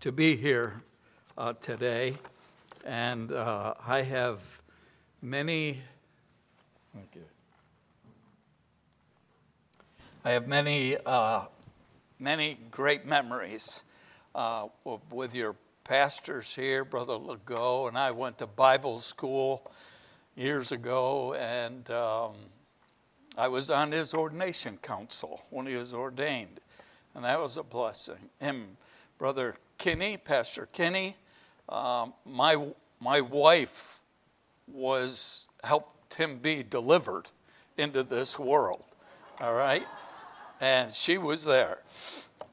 to be here uh, today. And uh, I have many. Thank you. I have many, uh, many great memories uh, with your pastors here, Brother Legault, and I went to Bible school years ago, and um, I was on his ordination council when he was ordained, and that was a blessing. Him, Brother Kinney, Pastor Kinney, um, my my wife was helped him be delivered into this world. All right, and she was there,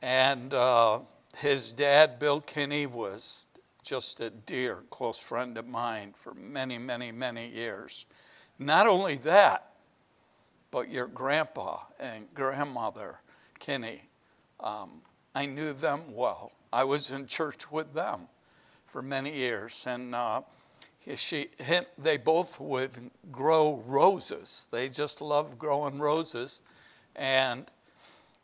and uh, his dad, Bill Kinney, was just a dear close friend of mine for many, many, many years. Not only that, but your grandpa and grandmother, Kinney, um, I knew them well. I was in church with them for many years, and uh, she, they both would grow roses. They just loved growing roses, and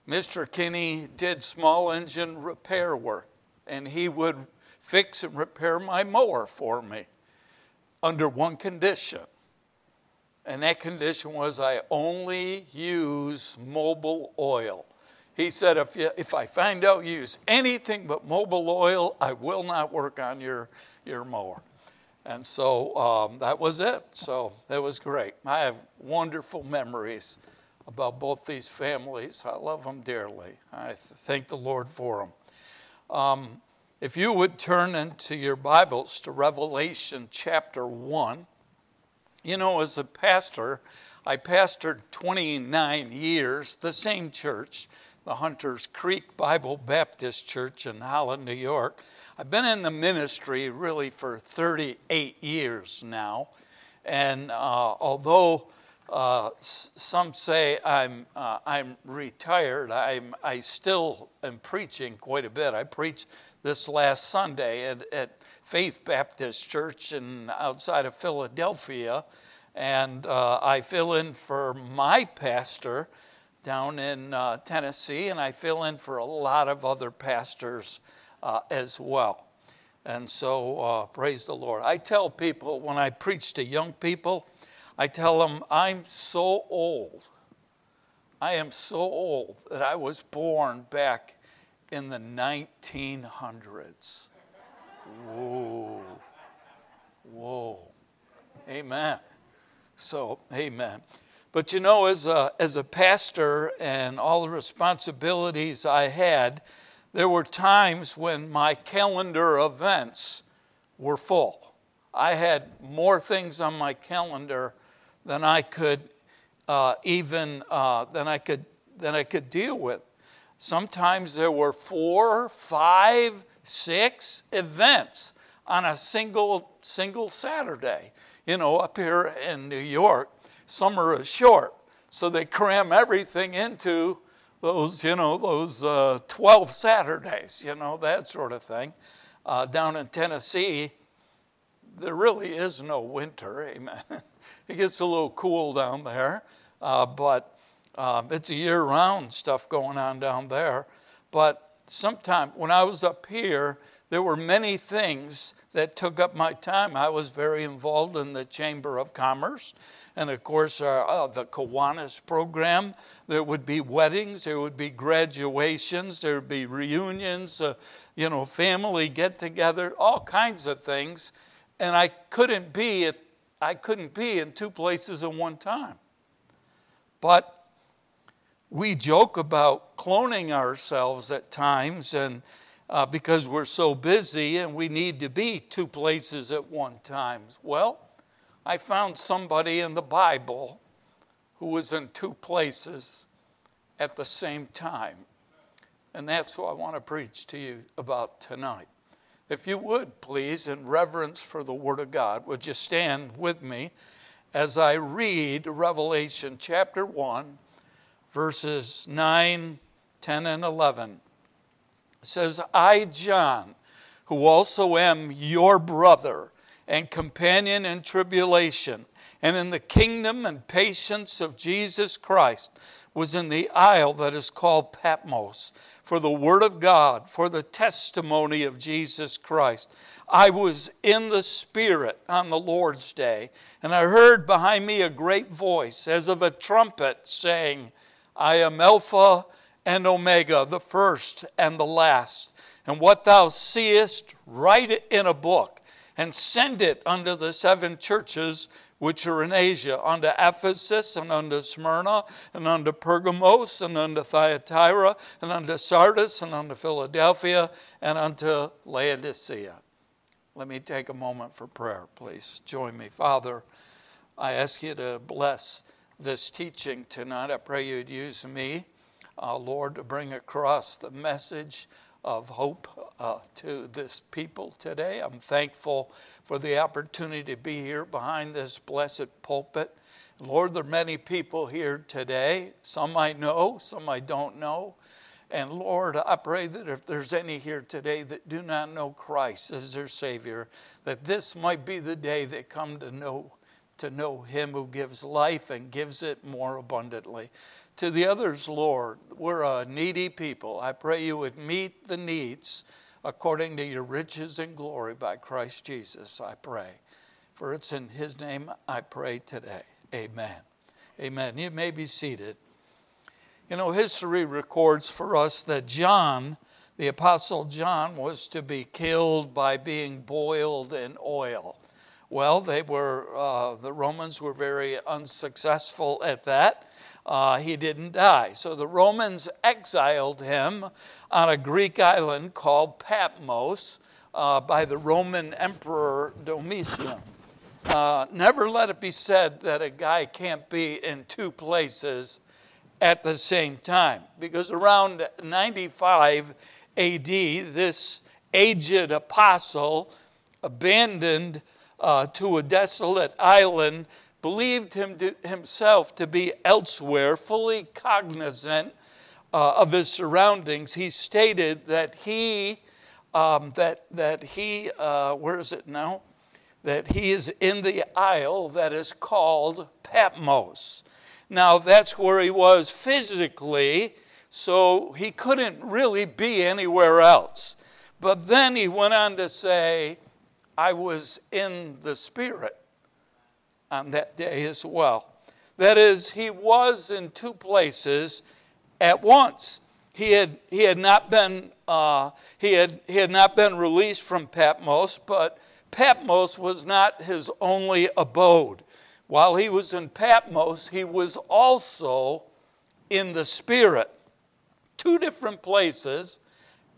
Mr. Kinney did small engine repair work, and he would fix and repair my mower for me under one condition. And that condition was I only use Mobil oil. He said, if, you, if I find out you use anything but Mobil oil, I will not work on your, your mower. And so um, that was it. So that was great. I have wonderful memories about both these families. I love them dearly. I thank the Lord for them. Um, if you would turn into your Bibles to Revelation chapter 1, you know, as a pastor, I pastored 29 years, the same church, the Hunters Creek Bible Baptist Church in Holland, New York. I've been in the ministry really for 38 years now. And uh, although uh, some say I'm, uh, I'm retired, I'm, I still am preaching quite a bit. I preached this last Sunday at, at Faith Baptist Church in, outside of Philadelphia. And uh, I fill in for my pastor down in uh, Tennessee, and I fill in for a lot of other pastors uh, as well. And so, uh, praise the Lord. I tell people when I preach to young people, I tell them, I'm so old. I am so old that I was born back in the 1900s. Whoa. Whoa. Amen. So, amen. But you know, as a, as a pastor and all the responsibilities I had, there were times when my calendar events were full. I had more things on my calendar than I could uh, even uh, than I could than I could deal with. Sometimes there were four, five, six events on a single single Saturday. You know, up here in New York, summer is short, so they cram everything into those, you know, those uh, 12 Saturdays, you know, that sort of thing. Uh, down in Tennessee, there really is no winter, amen. it gets a little cool down there, uh, but um, it's a year round stuff going on down there. But sometime when I was up here, there were many things that took up my time. I was very involved in the Chamber of Commerce. And of course, uh, uh, the Kiwanis program. There would be weddings, there would be graduations, there would be reunions, uh, you know, family get together, all kinds of things. And I couldn't be at, I couldn't be in two places at one time. But we joke about cloning ourselves at times and uh, because we're so busy and we need to be two places at one time. Well, I found somebody in the Bible who was in two places at the same time. And that's what I want to preach to you about tonight. If you would, please, in reverence for the Word of God, would you stand with me as I read Revelation chapter 1, verses 9, 10, and 11. Says, I, John, who also am your brother and companion in tribulation and in the kingdom and patience of Jesus Christ, was in the isle that is called Patmos for the word of God, for the testimony of Jesus Christ. I was in the Spirit on the Lord's day, and I heard behind me a great voice as of a trumpet saying, I am Alpha and Omega, the first and the last. And what thou seest, write it in a book and send it unto the seven churches which are in Asia, unto Ephesus, and unto Smyrna, and unto Pergamos, and unto Thyatira, and unto Sardis, and unto Philadelphia, and unto Laodicea. Let me take a moment for prayer, please. Join me. Father, I ask you to bless this teaching tonight. I pray you'd use me, uh, Lord, to bring across the message of hope uh, to this people today. I'm thankful for the opportunity to be here behind this blessed pulpit. Lord, there are many people here today. Some I know, some I don't know. And Lord, I pray that if there's any here today that do not know Christ as their Savior, that this might be the day they come to know to know Him who gives life and gives it more abundantly. To the others, Lord, we're a needy people. I pray you would meet the needs according to your riches and glory by Christ Jesus, I pray. For it's in his name I pray today. Amen. Amen. You may be seated. You know, history records for us that John, the Apostle John, was to be killed by being boiled in oil. Well, they were, uh, the Romans were very unsuccessful at that uh, he didn't die. So the Romans exiled him on a Greek island called Patmos uh, by the Roman Emperor Domitian. Uh, never let it be said that a guy can't be in two places at the same time, because around 95 AD, this aged apostle abandoned uh, to a desolate island believed him to, himself to be elsewhere, fully cognizant uh, of his surroundings, he stated that he, um, that, that he, uh, where is it now? That he is in the isle that is called Patmos. Now, that's where he was physically, so he couldn't really be anywhere else. But then he went on to say, I was in the Spirit on that day as well. That is, he was in two places at once. He had, he had, not, been, uh, he, had, he had not been released from Patmos, but Patmos was not his only abode. While he was in Patmos, he was also in the Spirit. Two different places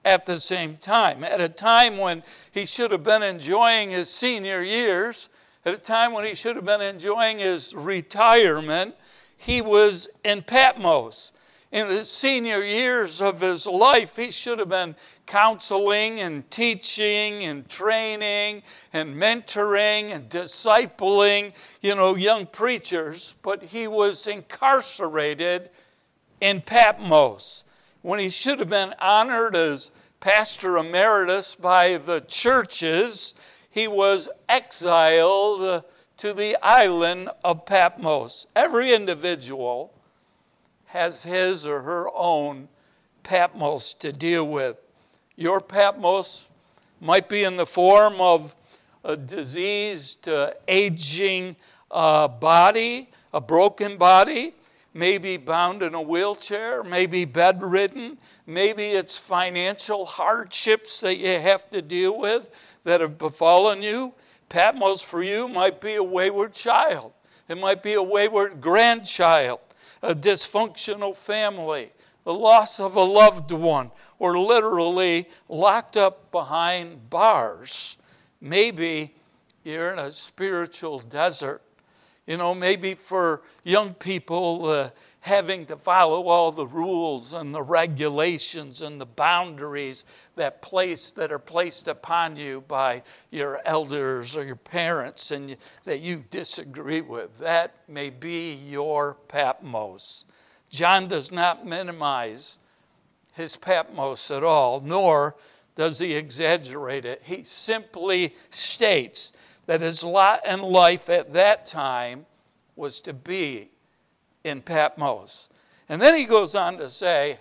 at the same time. At a time when he should have been enjoying his senior years, at a time when he should have been enjoying his retirement, he was in Patmos. In the senior years of his life, he should have been counseling and teaching and training and mentoring and discipling, you know, young preachers, but he was incarcerated in Patmos when he should have been honored as pastor emeritus by the churches he was exiled to the island of Patmos. Every individual has his or her own Patmos to deal with. Your Patmos might be in the form of a diseased, uh, aging uh, body, a broken body, maybe bound in a wheelchair, maybe bedridden, maybe it's financial hardships that you have to deal with that have befallen you. Patmos for you might be a wayward child, it might be a wayward grandchild, a dysfunctional family, the loss of a loved one, or literally locked up behind bars. Maybe you're in a spiritual desert. You know, maybe for young people, uh, having to follow all the rules and the regulations and the boundaries that place that are placed upon you by your elders or your parents and that you disagree with. That may be your patmos john does not minimize his patmos at all nor does he exaggerate it. He simply states that his lot and life at that time was to be in Patmos. And then he goes on to say,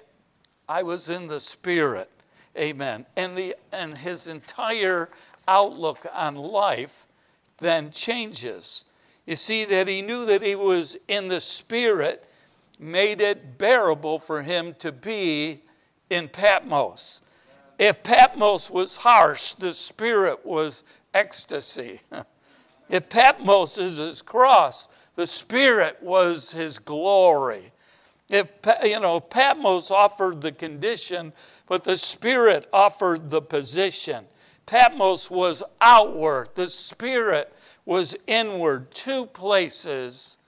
I was in the Spirit. Amen. And, the, and his entire outlook on life then changes. You see, that he knew that he was in the Spirit made it bearable for him to be in Patmos. If Patmos was harsh, the Spirit was ecstasy. if Patmos is his cross, the Spirit was his glory. If, you know, Patmos offered the condition, but the Spirit offered the position. Patmos was outward, the Spirit was inward, two places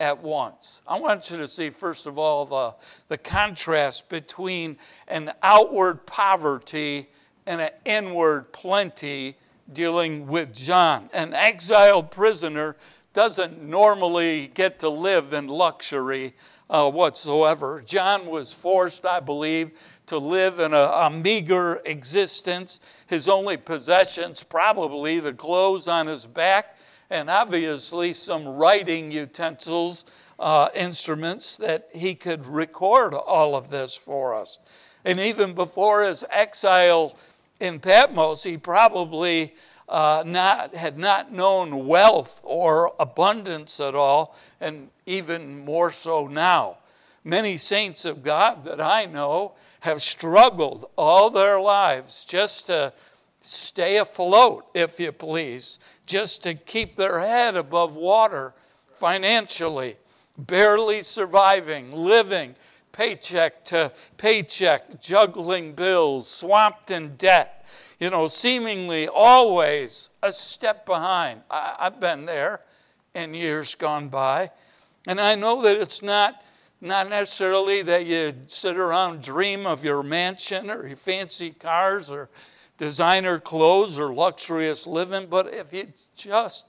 at once. I want you to see, first of all, the, the contrast between an outward poverty and an inward plenty dealing with John. An exiled prisoner doesn't normally get to live in luxury uh, whatsoever. John was forced, I believe, to live in a, a, meager existence. His only possessions, probably the clothes on his back, and obviously some writing utensils, uh, instruments that he could record all of this for us. And even before his exile in Patmos, he probably uh, not, had not known wealth or abundance at all, and even more so now. Many saints of God that I know have struggled all their lives just to stay afloat, if you please, just to keep their head above water financially, barely surviving, living paycheck to paycheck, juggling bills, swamped in debt you know, seemingly always a step behind. I, have been there in years gone by. And I know that it's not, not necessarily that you sit around dream of your mansion or your fancy cars or designer clothes or luxurious living, but if you just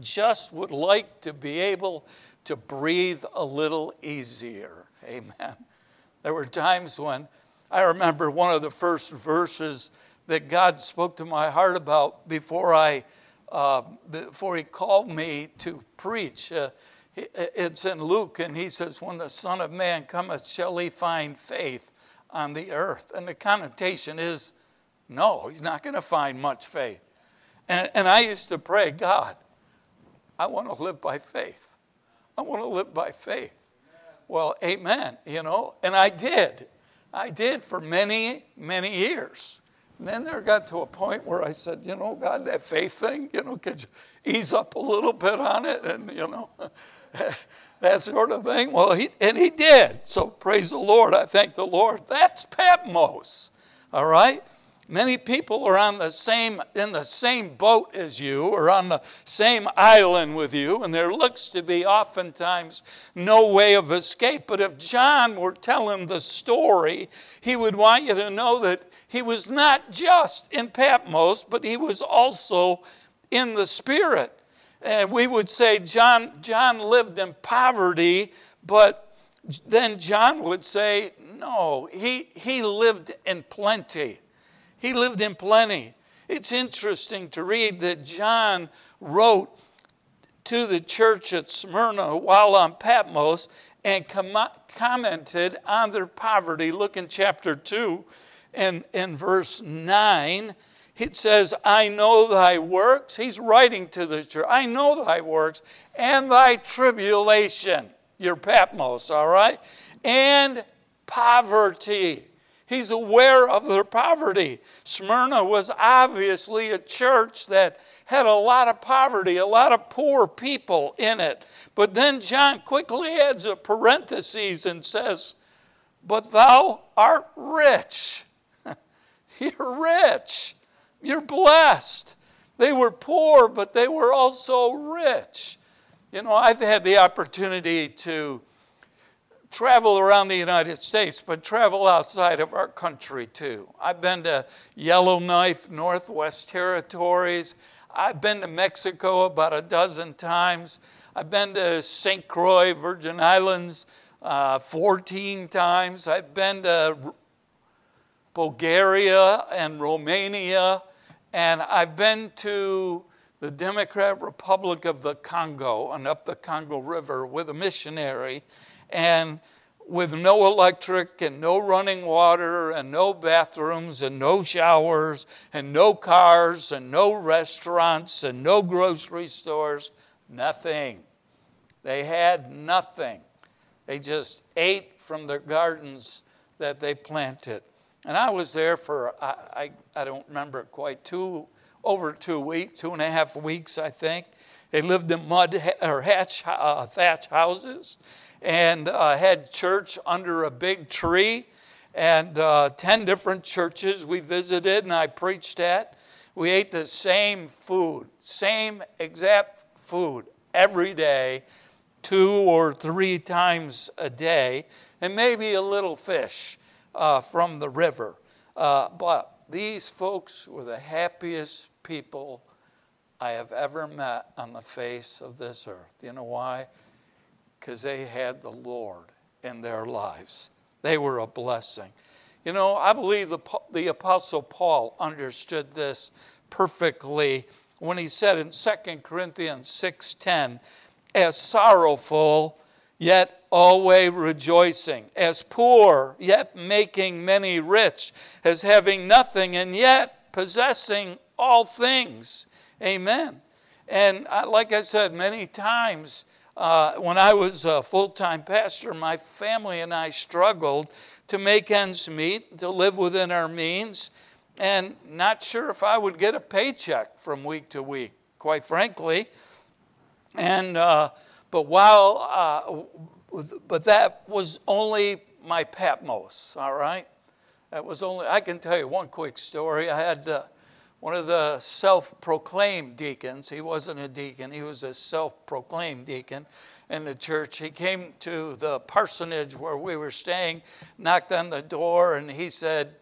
just would like to be able to breathe a little easier. Amen. There were times when I remember one of the first verses that God spoke to my heart about before I uh, before He called me to preach. Uh, it's in Luke, and He says, "When the Son of Man cometh, shall He find faith on the earth?" And the connotation is, no, He's not going to find much faith. And, and I used to pray, God, I want to live by faith. I want to live by faith. Well, amen, you know, and I did. I did for many, many years. And then there got to a point where I said, you know, God, that faith thing, you know, could you ease up a little bit on it? And, you know, that sort of thing. Well, he, and he did. So praise the Lord. I thank the Lord. That's Patmos. All right? Many people are on the same, in the same boat as you or on the same island with you, and there looks to be oftentimes no way of escape. But if John were telling the story, he would want you to know that he was not just in Patmos, but he was also in the Spirit. And we would say John, John lived in poverty, but then John would say, no, he, he lived in plenty. He lived in plenty. It's interesting to read that John wrote to the church at Smyrna while on Patmos and com- commented on their poverty. Look in chapter 2 and in verse 9. It says, I know thy works. He's writing to the church. I know thy works and thy tribulation, your Patmos, all right? And poverty. He's aware of their poverty. Smyrna was obviously a church that had a lot of poverty, a lot of poor people in it. But then John quickly adds a parenthesis and says, But thou art rich. You're rich. You're blessed. They were poor, but they were also rich. You know, I've had the opportunity to travel around the United States, but travel outside of our country too. I've been to Yellowknife, Northwest Territories. I've been to Mexico about a dozen times. I've been to St. Croix, Virgin Islands, uh, 14 times. I've been to Bulgaria and Romania, and I've been to the Democratic Republic of the Congo and up the Congo River with a missionary and with no electric and no running water and no bathrooms and no showers and no cars and no restaurants and no grocery stores. Nothing. They had nothing. They just ate from the gardens that they planted. And I was there for, I, I, I don't remember quite, two, over two weeks, two and a half weeks, I think. They lived in mud or hatch, uh, thatch houses and uh, had church under a big tree. And uh, 10 different churches we visited and I preached at. We ate the same food, same exact food every day, two or three times a day, and maybe a little fish uh, from the river. Uh, but these folks were the happiest people I have ever met on the face of this earth. You know why? Because they had the Lord in their lives. They were a blessing. You know, I believe the, the Apostle Paul understood this perfectly when he said in 2 Corinthians 6:10, as sorrowful, yet always rejoicing, as poor, yet making many rich, as having nothing, and yet possessing all things. Amen. And uh, like I said many times, uh, when I was a full time pastor, my family and I struggled to make ends meet, to live within our means, and not sure if I would get a paycheck from week to week, quite frankly. And uh, but while uh, but that was only my Patmos, all right. That was only. I can tell you one quick story. I had uh, one of the self-proclaimed deacons. He wasn't a deacon. He was a self-proclaimed deacon in the church. He came to the parsonage where we were staying, knocked on the door, and he said,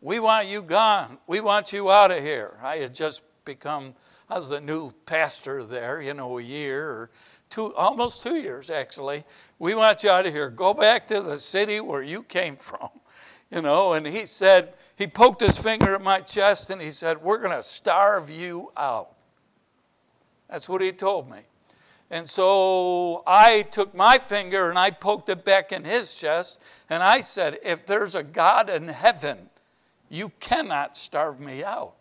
"We want you gone. We want you out of here." I had just become I was the new pastor there, you know, a year or two, almost two years actually. We want you out of here. Go back to the city where you came from, you know. And he said, he poked his finger at my chest and he said, We're going to starve you out. That's what he told me. And so I took my finger and I poked it back in his chest and I said, If there's a God in heaven, you cannot starve me out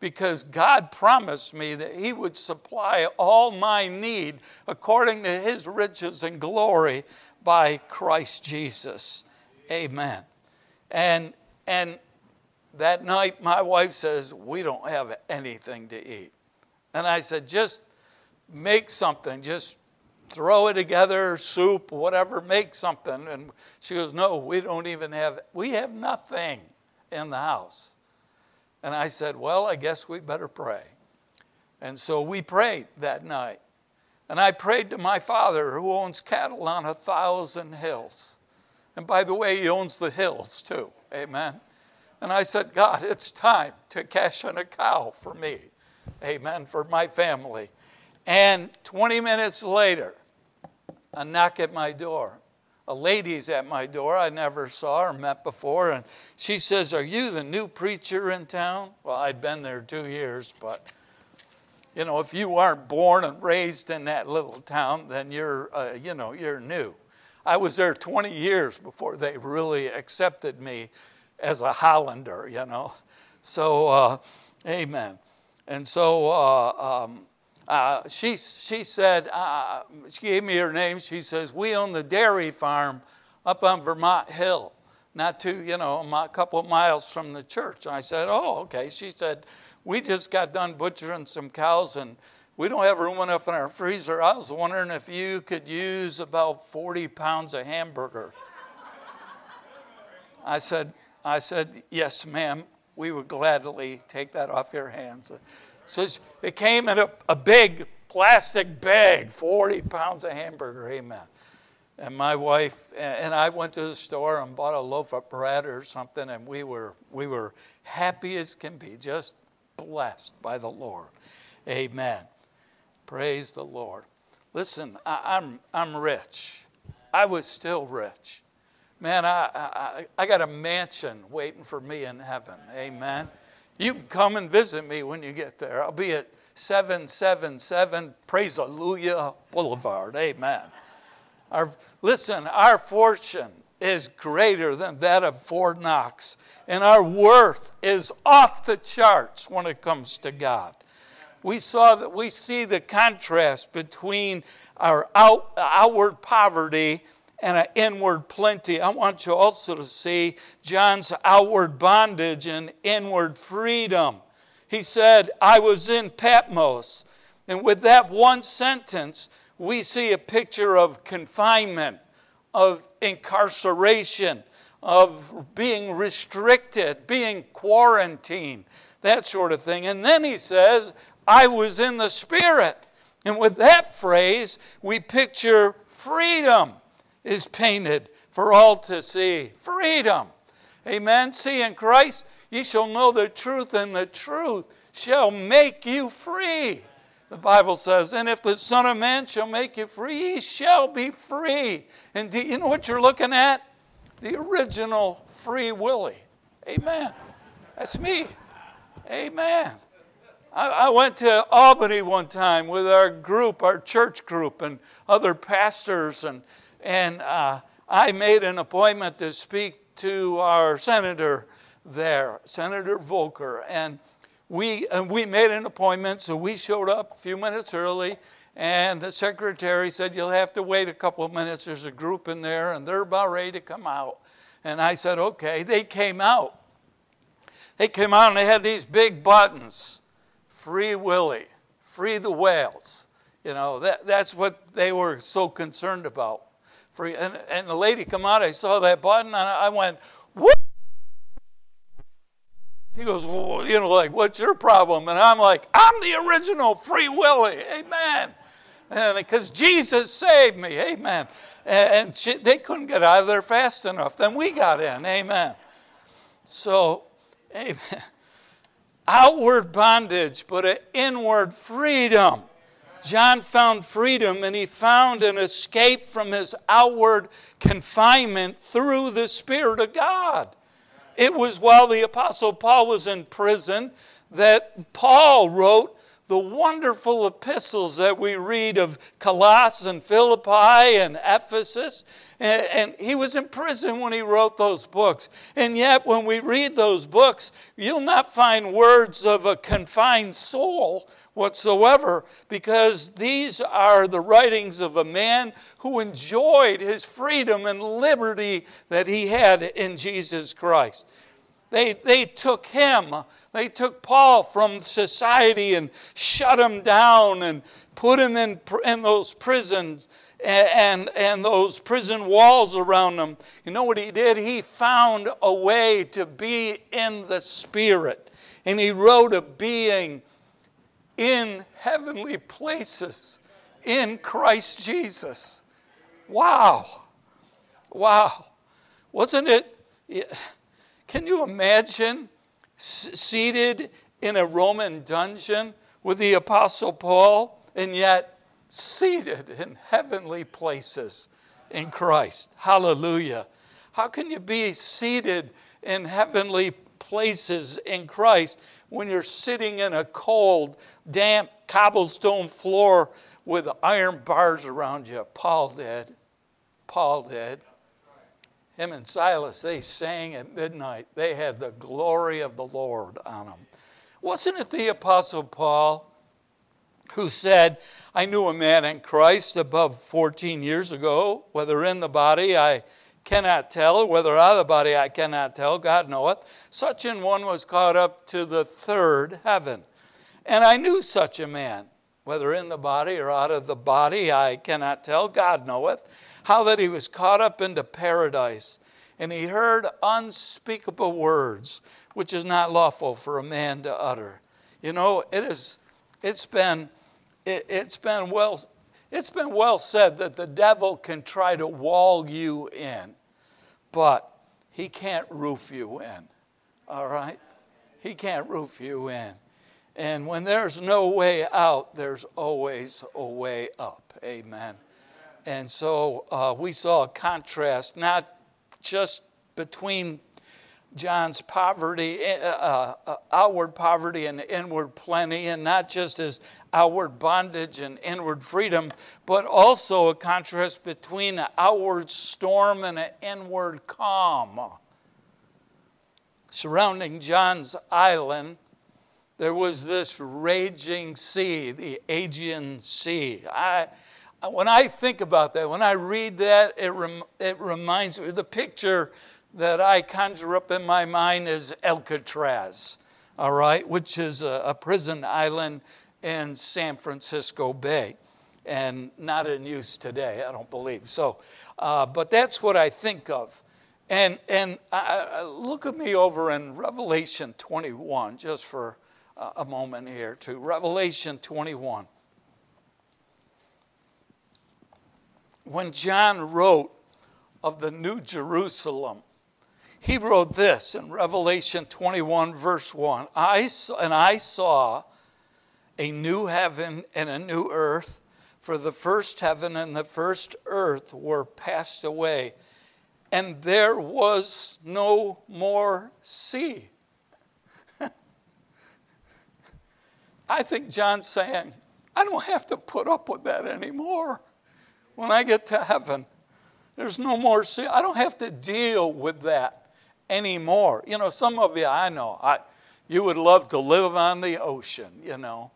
because God promised me that He would supply all my need according to His riches and glory by Christ Jesus. Amen. And, and that night, my wife says, We don't have anything to eat. And I said, Just make something, just throw it together, soup, whatever, make something. And she goes, No, we don't even have, we have nothing in the house. And I said, Well, I guess we better pray. And so we prayed that night. And I prayed to my father who owns cattle on a thousand hills. And by the way, he owns the hills too. Amen. And I said, God, it's time to cash in a cow for me. Amen. For my family. And 20 minutes later, a knock at my door a lady's at my door I never saw or met before, and she says, Are you the new preacher in town? Well, I'd been there two years, but you know, if you aren't born and raised in that little town, then you're, uh, you know, you're new. I was there 20 years before they really accepted me as a Hollander, you know. So, uh, amen. And so uh, um, uh, she, she said, uh, she gave me her name. She says, We own the dairy farm up on Vermont Hill, not too, you know, a couple of miles from the church. And I said, Oh, okay. She said, We just got done butchering some cows and we don't have room enough in our freezer. I was wondering if you could use about 40 pounds of hamburger. I said, I said, Yes, ma'am. We would gladly take that off your hands. So it came in a, a big plastic bag, 40 pounds of hamburger, amen. And my wife and I went to the store and bought a loaf of bread or something, and we were, we were happy as can be, just blessed by the Lord. Amen. Praise the Lord. Listen, I, I'm, I'm rich. I was still rich. Man, I, I, I got a mansion waiting for me in heaven. Amen. You can come and visit me when you get there. I'll be at 777 Praise Hallelujah Boulevard. Amen. Our, listen, our fortune is greater than that of Fort Knox, and our worth is off the charts when it comes to God. We saw that we see the contrast between our out, outward poverty and an inward plenty. I want you also to see John's outward bondage and inward freedom. He said, I was in Patmos. And with that one sentence, we see a picture of confinement, of incarceration, of being restricted, being quarantined, that sort of thing. And then he says, I was in the Spirit. And with that phrase, we picture freedom is painted for all to see. Freedom. Amen. See, in Christ, ye shall know the truth, and the truth shall make you free. The Bible says, and if the Son of Man shall make you free, ye shall be free. And do you know what you're looking at? The original Free Willy. Amen. That's me. Amen. I, I went to Albany one time with our group, our church group, and other pastors, and and uh, I made an appointment to speak to our senator there, Senator Volker. And we, and we made an appointment, so we showed up a few minutes early. And the secretary said, You'll have to wait a couple of minutes. There's a group in there, and they're about ready to come out. And I said, Okay. They came out. They came out and they had these big buttons Free Willie, free the whales. You know, that, that's what they were so concerned about and, and the lady come out. I saw that button, and I went, "What?" He goes, well, "You know, like, what's your problem?" And I'm like, "I'm the original Free willie. Amen." And because Jesus saved me, Amen. And she, they couldn't get out of there fast enough. Then we got in, Amen. So, Amen. Outward bondage, but an inward freedom. John found freedom and he found an escape from his outward confinement through the Spirit of God. It was while the Apostle Paul was in prison that Paul wrote the wonderful epistles that we read of Colossus and Philippi and Ephesus. And, he was in prison when he wrote those books. And yet, when we read those books, you'll not find words of a confined soul whatsoever, because these are the writings of a man who enjoyed his freedom and liberty that he had in Jesus Christ. They, they took him, they took Paul from society and shut him down and put him in, in those prisons and, and, and those prison walls around him. You know what he did? He found a way to be in the Spirit. And he wrote a being in heavenly places in Christ Jesus. Wow. Wow. Wasn't it? Can you imagine seated in a Roman dungeon with the Apostle Paul and yet seated in heavenly places in Christ? Hallelujah. How can you be seated in heavenly places in Christ when you're sitting in a cold, damp cobblestone floor with iron bars around you. Paul did. Paul did. Him and Silas, they sang at midnight. They had the glory of the Lord on them. Wasn't it the Apostle Paul who said, I knew a man in Christ above 14 years ago, whether in the body I cannot tell, whether out of the body I cannot tell, God knoweth. Such an one was caught up to the third heaven. And I knew such a man, whether in the body or out of the body, I cannot tell, God knoweth, how that he was caught up into paradise. And he heard unspeakable words, which is not lawful for a man to utter. You know, it is, it's been, it, it's been well it's been well said that the devil can try to wall you in, but he can't roof you in. All right? He can't roof you in. And when there's no way out, there's always a way up. Amen. And so uh, we saw a contrast, not just between John's poverty, uh, uh, uh, outward poverty and inward plenty, and not just his outward bondage and inward freedom, but also a contrast between an outward storm and an inward calm. Surrounding John's island, there was this raging sea, the Aegean Sea. I, when I think about that, when I read that, it, rem, it reminds me, of the picture that I conjure up in my mind is Alcatraz, all right, which is a, a prison island in San Francisco Bay and not in use today, I don't believe. So, uh, but that's what I think of. And, and I, look at me over in Revelation 21, just for a moment here, to Revelation 21. When John wrote of the New Jerusalem, he wrote this in Revelation 21, verse 1 I saw, And I saw a new heaven and a new earth, for the first heaven and the first earth were passed away, and there was no more sea. I think John's saying, I don't have to put up with that anymore. When I get to heaven, there's no more sea. I don't have to deal with that anymore. You know, some of you I know, I, you would love to live on the ocean, you know,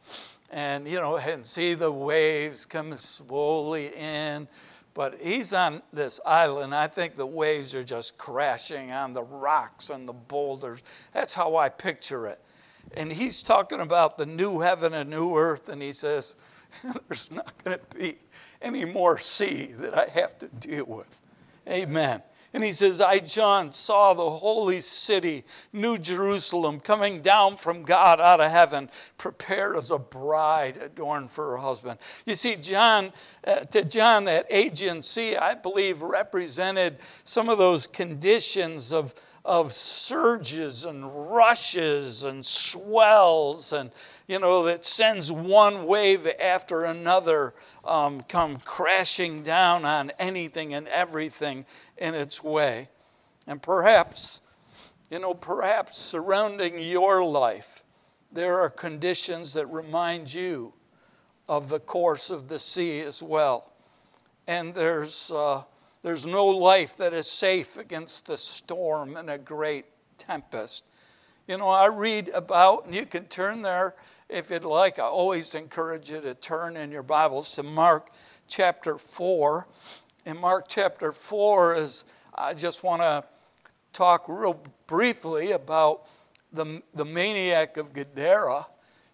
and, you know, and see the waves come slowly in. But he's on this island. I think the waves are just crashing on the rocks and the boulders. That's how I picture it. And he's talking about the new heaven and new earth, and he says, There's not going to be any more sea that I have to deal with. Amen. And he says, I, John, saw the holy city, New Jerusalem, coming down from God out of heaven, prepared as a bride adorned for her husband. You see, John, uh, to John, that Sea, I believe, represented some of those conditions of, of surges and rushes and swells and you know that sends one wave after another um, come crashing down on anything and everything in its way. And perhaps, you know, perhaps surrounding your life, there are conditions that remind you of the course of the sea as well. And there's, uh, there's no life that is safe against the storm and a great tempest. You know, I read about, and you can turn there if you'd like. I always encourage you to turn in your Bibles to Mark chapter 4 in Mark chapter 4 is I just want to talk real briefly about the, the maniac of Gadara.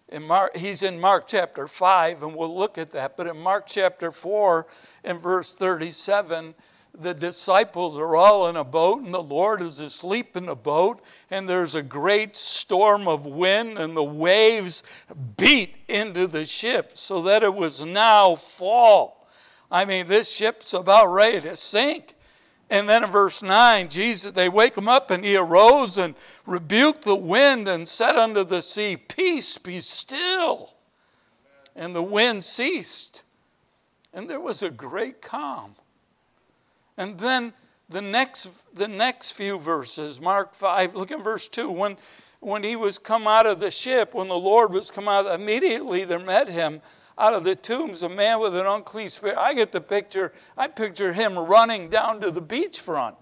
In Mark, he's in Mark chapter 5, and we'll look at that. But in Mark chapter 4, in verse 37, the disciples are all in a boat, and the Lord is asleep in the boat, and there's a great storm of wind, and the waves beat into the ship so that it was now fall. I mean, this ship's about ready to sink. And then in verse 9, Jesus, they wake him up and he arose and rebuked the wind and said unto the sea, Peace, be still. And the wind ceased. And there was a great calm. And then the next, the next few verses, Mark 5, look at verse 2. When, when he was come out of the ship, when the Lord was come out, immediately there met him out of the tombs a man with an unclean spirit. I get the picture, I picture him running down to the beachfront.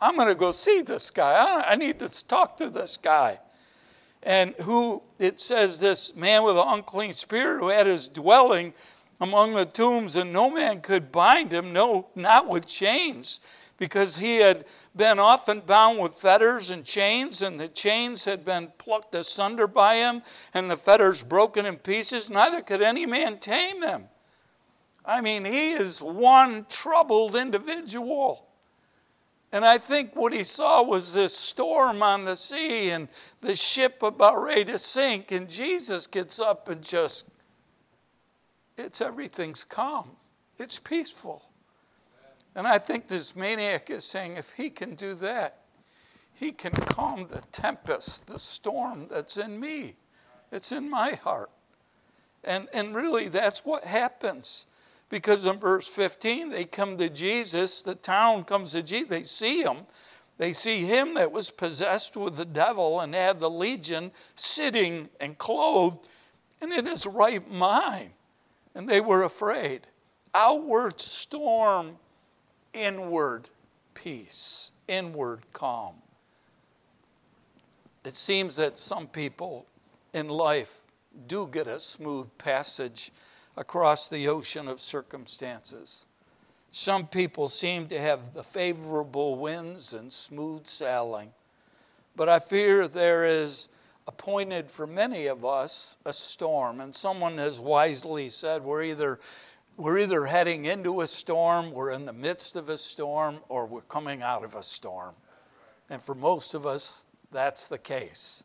I'm going to go see this guy. I need to talk to this guy. And who, it says, this man with an unclean spirit who had his dwelling among the tombs, and no man could bind him, no, not with chains, because he had been often bound with fetters and chains, and the chains had been plucked asunder by him, and the fetters broken in pieces. Neither could any man tame him. I mean, he is one troubled individual. And I think what he saw was this storm on the sea and the ship about ready to sink. And Jesus gets up and just, it's everything's calm, it's peaceful. And I think this maniac is saying if he can do that, he can calm the tempest, the storm that's in me. It's in my heart. And, and really, that's what happens. Because in verse 15, they come to Jesus, the town comes to Jesus, they see him, They see him that was possessed with the devil and had the legion sitting and clothed and in his right mind. And they were afraid. Outward storm, inward peace, inward calm. It seems that some people in life do get a smooth passage across the ocean of circumstances. Some people seem to have the favorable winds and smooth sailing. But I fear there is appointed for many of us a storm. And someone has wisely said we're either, we're either heading into a storm, we're in the midst of a storm, or we're coming out of a storm. And for most of us, that's the case.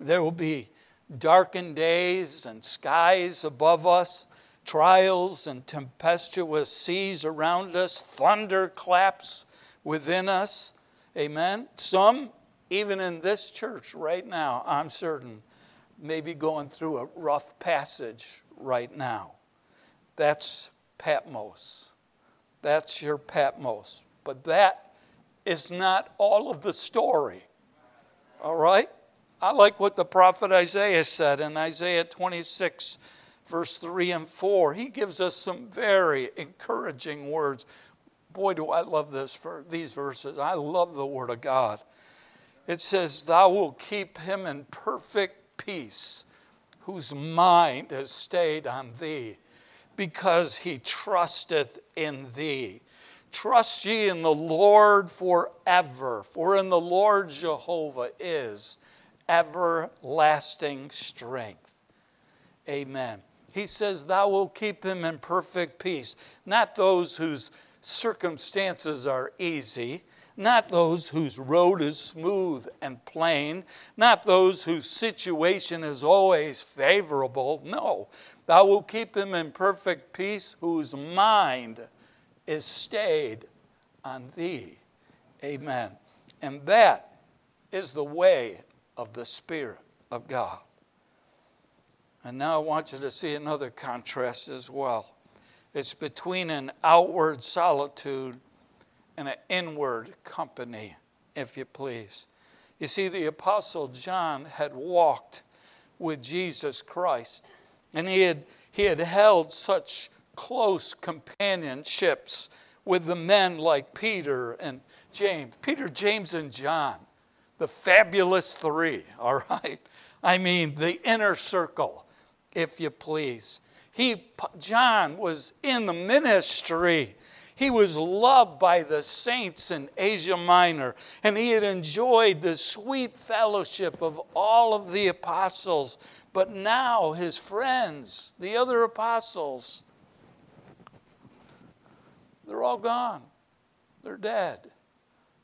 There will be darkened days and skies above us trials and tempestuous seas around us, thunderclaps within us. Amen. Some, even in this church right now, I'm certain, may be going through a rough passage right now. That's Patmos. That's your Patmos. But that is not all of the story. All right? I like what the prophet Isaiah said in Isaiah 26 verse 3 and 4, he gives us some very encouraging words. Boy, do I love this for these verses. I love the word of God. It says, Thou wilt keep him in perfect peace, whose mind has stayed on thee, because he trusteth in thee. Trust ye in the Lord forever, for in the Lord Jehovah is everlasting strength. Amen. He says, Thou wilt keep him in perfect peace. Not those whose circumstances are easy, not those whose road is smooth and plain, not those whose situation is always favorable. No, thou wilt keep him in perfect peace whose mind is stayed on thee. Amen. And that is the way of the Spirit of God. And now I want you to see another contrast as well. It's between an outward solitude and an inward company, if you please. You see, the Apostle John had walked with Jesus Christ, and he had, he had held such close companionships with the men like Peter and James. Peter, James, and John, the fabulous three, all right? I mean, the inner circle if you please. He, John was in the ministry. He was loved by the saints in Asia Minor, and he had enjoyed the sweet fellowship of all of the apostles. But now his friends, the other apostles, they're all gone. They're dead.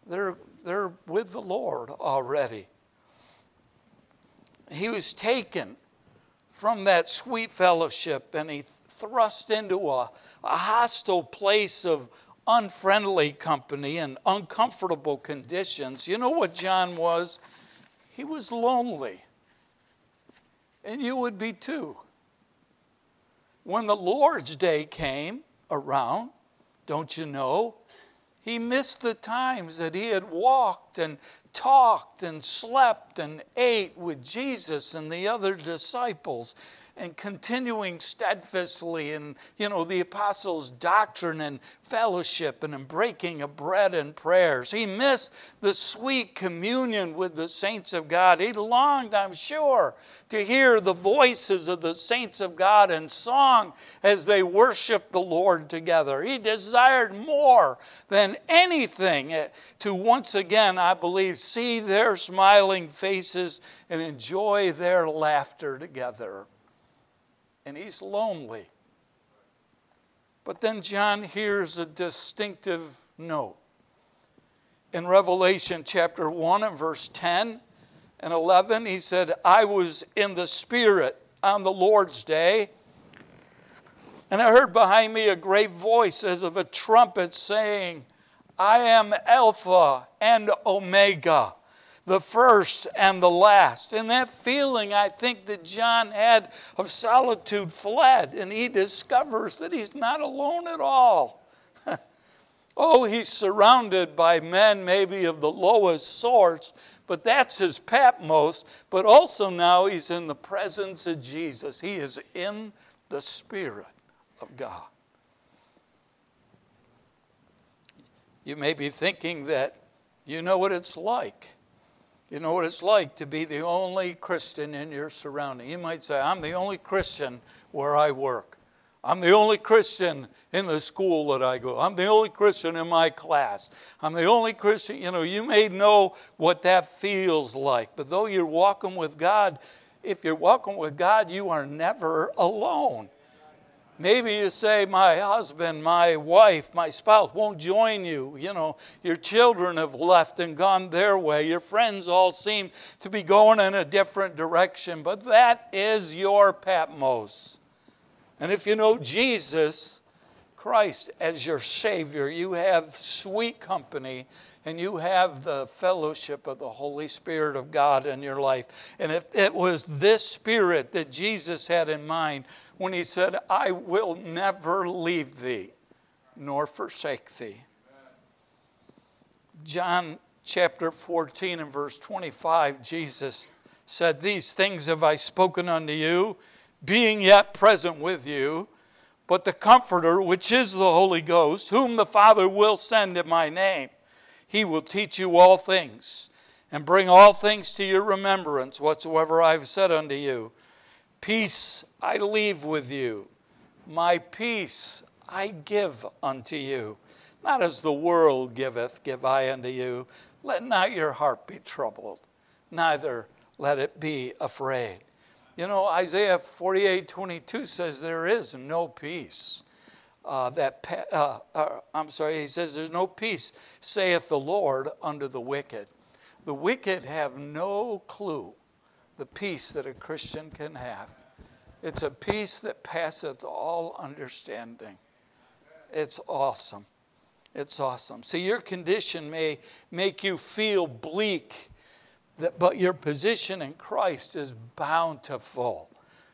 They're, they're with the Lord already. He was taken from that sweet fellowship and he thrust into a, a hostile place of unfriendly company and uncomfortable conditions. You know what John was? He was lonely. And you would be too. When the Lord's day came around, don't you know, he missed the times that he had walked and talked and slept and ate with Jesus and the other disciples and continuing steadfastly in you know the apostles doctrine and fellowship and in breaking of bread and prayers. He missed the sweet communion with the saints of god. He longed i'm sure to hear the voices of the saints of god in song as they worshiped the lord together. He desired more than anything eh, to once again i believe see their smiling faces and enjoy their laughter together and he's lonely. But then John hears a distinctive note. In Revelation chapter 1 and verse 10 and 11, he said, I was in the Spirit on the Lord's day, and I heard behind me a great voice as of a trumpet saying, I am Alpha and Omega the first and the last. And that feeling, I think, that John had of solitude fled, and he discovers that he's not alone at all. Oh, he's surrounded by men, maybe of the lowest sorts, but that's his Patmos. But also now he's in the presence of Jesus. He is in the Spirit of God. You may be thinking that you know what it's like. You know what it's like to be the only Christian in your surrounding. You might say, I'm the only Christian where I work. I'm the only Christian in the school that I go. I'm the only Christian in my class. I'm the only Christian. You know, you may know what that feels like, but though you're walking with God, if you're walking with God, you are never alone. Maybe you say, My husband, my wife, my spouse won't join you. You know, your children have left and gone their way. Your friends all seem to be going in a different direction, but that is your Patmos. And if you know Jesus Christ as your Savior, you have sweet company and you have the fellowship of the Holy Spirit of God in your life. And if it was this Spirit that Jesus had in mind when he said, I will never leave thee nor forsake thee. John chapter 14 and verse 25, Jesus said, These things have I spoken unto you, being yet present with you. But the Comforter, which is the Holy Ghost, whom the Father will send in my name, he will teach you all things and bring all things to your remembrance whatsoever I have said unto you. Peace I leave with you, my peace I give unto you. Not as the world giveth, give I unto you. Let not your heart be troubled, neither let it be afraid. You know, Isaiah 48 22 says there is no peace. Uh, that uh, uh, I'm sorry, he says there's no peace, saith the Lord, unto the wicked. The wicked have no clue the peace that a Christian can have. It's a peace that passeth all understanding. It's awesome. It's awesome. See, your condition may make you feel bleak but your position in Christ is bountiful.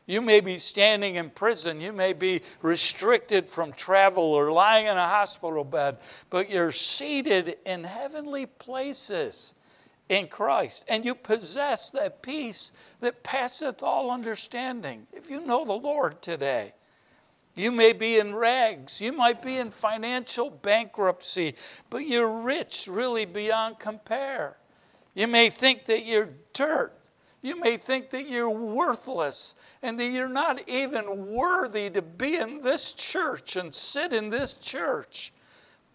You may be standing in prison. You may be restricted from travel or lying in a hospital bed, but you're seated in heavenly places in Christ. And you possess that peace that passeth all understanding. If you know the Lord today, you may be in rags. You might be in financial bankruptcy, but you're rich really beyond compare. You may think that you're dirt. You may think that you're worthless and that you're not even worthy to be in this church and sit in this church.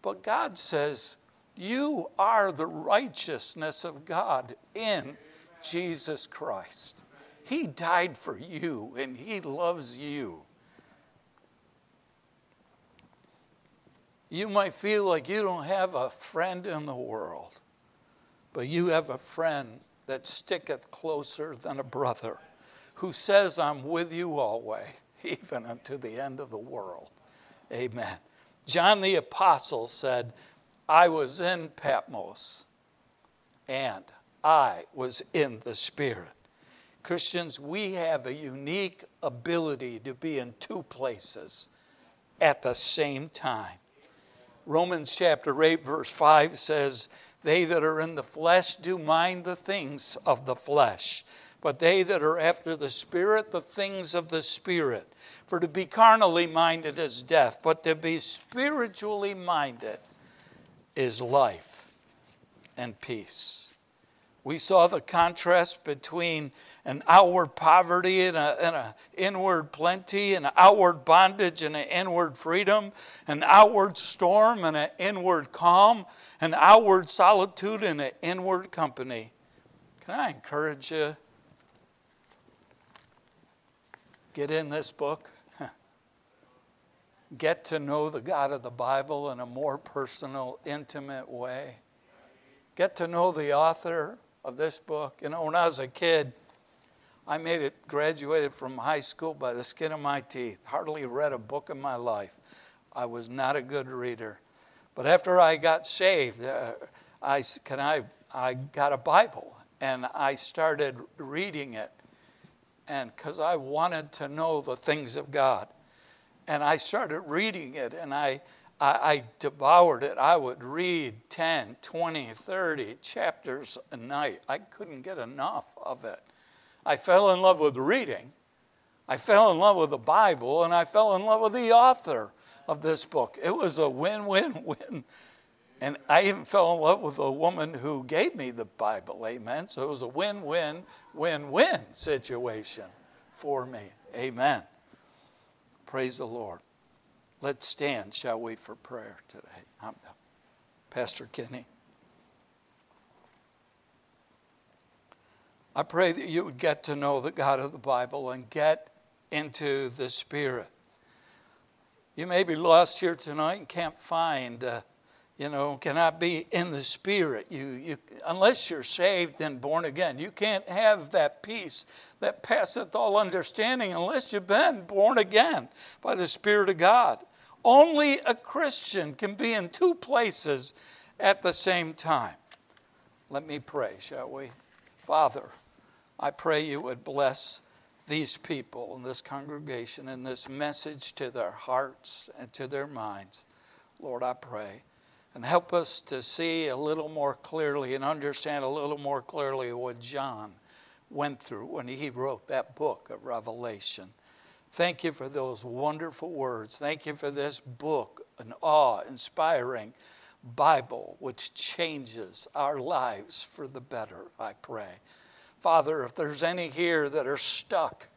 But God says, You are the righteousness of God in Jesus Christ. He died for you and He loves you. You might feel like you don't have a friend in the world. But you have a friend that sticketh closer than a brother, who says, I'm with you always, even unto the end of the world. Amen. John the Apostle said, I was in Patmos and I was in the Spirit. Christians, we have a unique ability to be in two places at the same time. Romans chapter 8, verse 5 says, they that are in the flesh do mind the things of the flesh, but they that are after the Spirit, the things of the Spirit. For to be carnally minded is death, but to be spiritually minded is life and peace. We saw the contrast between an outward poverty and an inward plenty, an outward bondage and an inward freedom, an outward storm and an inward calm, an outward solitude and an inward company. Can I encourage you? Get in this book. Get to know the God of the Bible in a more personal, intimate way. Get to know the author of this book. You know, when I was a kid, I made it, graduated from high school by the skin of my teeth. Hardly read a book in my life. I was not a good reader. But after I got saved, uh, I, can I, I got a Bible and I started reading it. And because I wanted to know the things of God. And I started reading it and I, I, I devoured it. I would read 10, 20, 30 chapters a night. I couldn't get enough of it. I fell in love with reading. I fell in love with the Bible, and I fell in love with the author of this book. It was a win win win. And I even fell in love with a woman who gave me the Bible. Amen. So it was a win win win win situation for me. Amen. Praise the Lord. Let's stand, shall we, for prayer today. I'm, Pastor Kenny. I pray that you would get to know the God of the Bible and get into the Spirit. You may be lost here tonight and can't find, uh, you know, cannot be in the Spirit. You, you, unless you're saved and born again, you can't have that peace that passeth all understanding unless you've been born again by the Spirit of God. Only a Christian can be in two places at the same time. Let me pray, shall we? Father, I pray you would bless these people and this congregation and this message to their hearts and to their minds. Lord, I pray. And help us to see a little more clearly and understand a little more clearly what John went through when he wrote that book of Revelation. Thank you for those wonderful words. Thank you for this book, an awe inspiring Bible which changes our lives for the better, I pray. Father, if there's any here that are stuck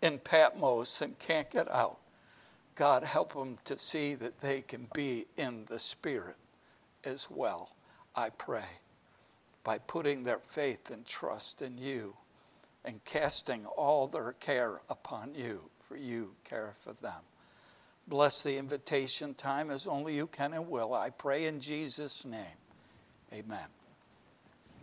in Patmos and can't get out, God, help them to see that they can be in the Spirit as well, I pray, by putting their faith and trust in you and casting all their care upon you, for you care for them. Bless the invitation time as only you can and will. I pray in Jesus' name. Amen.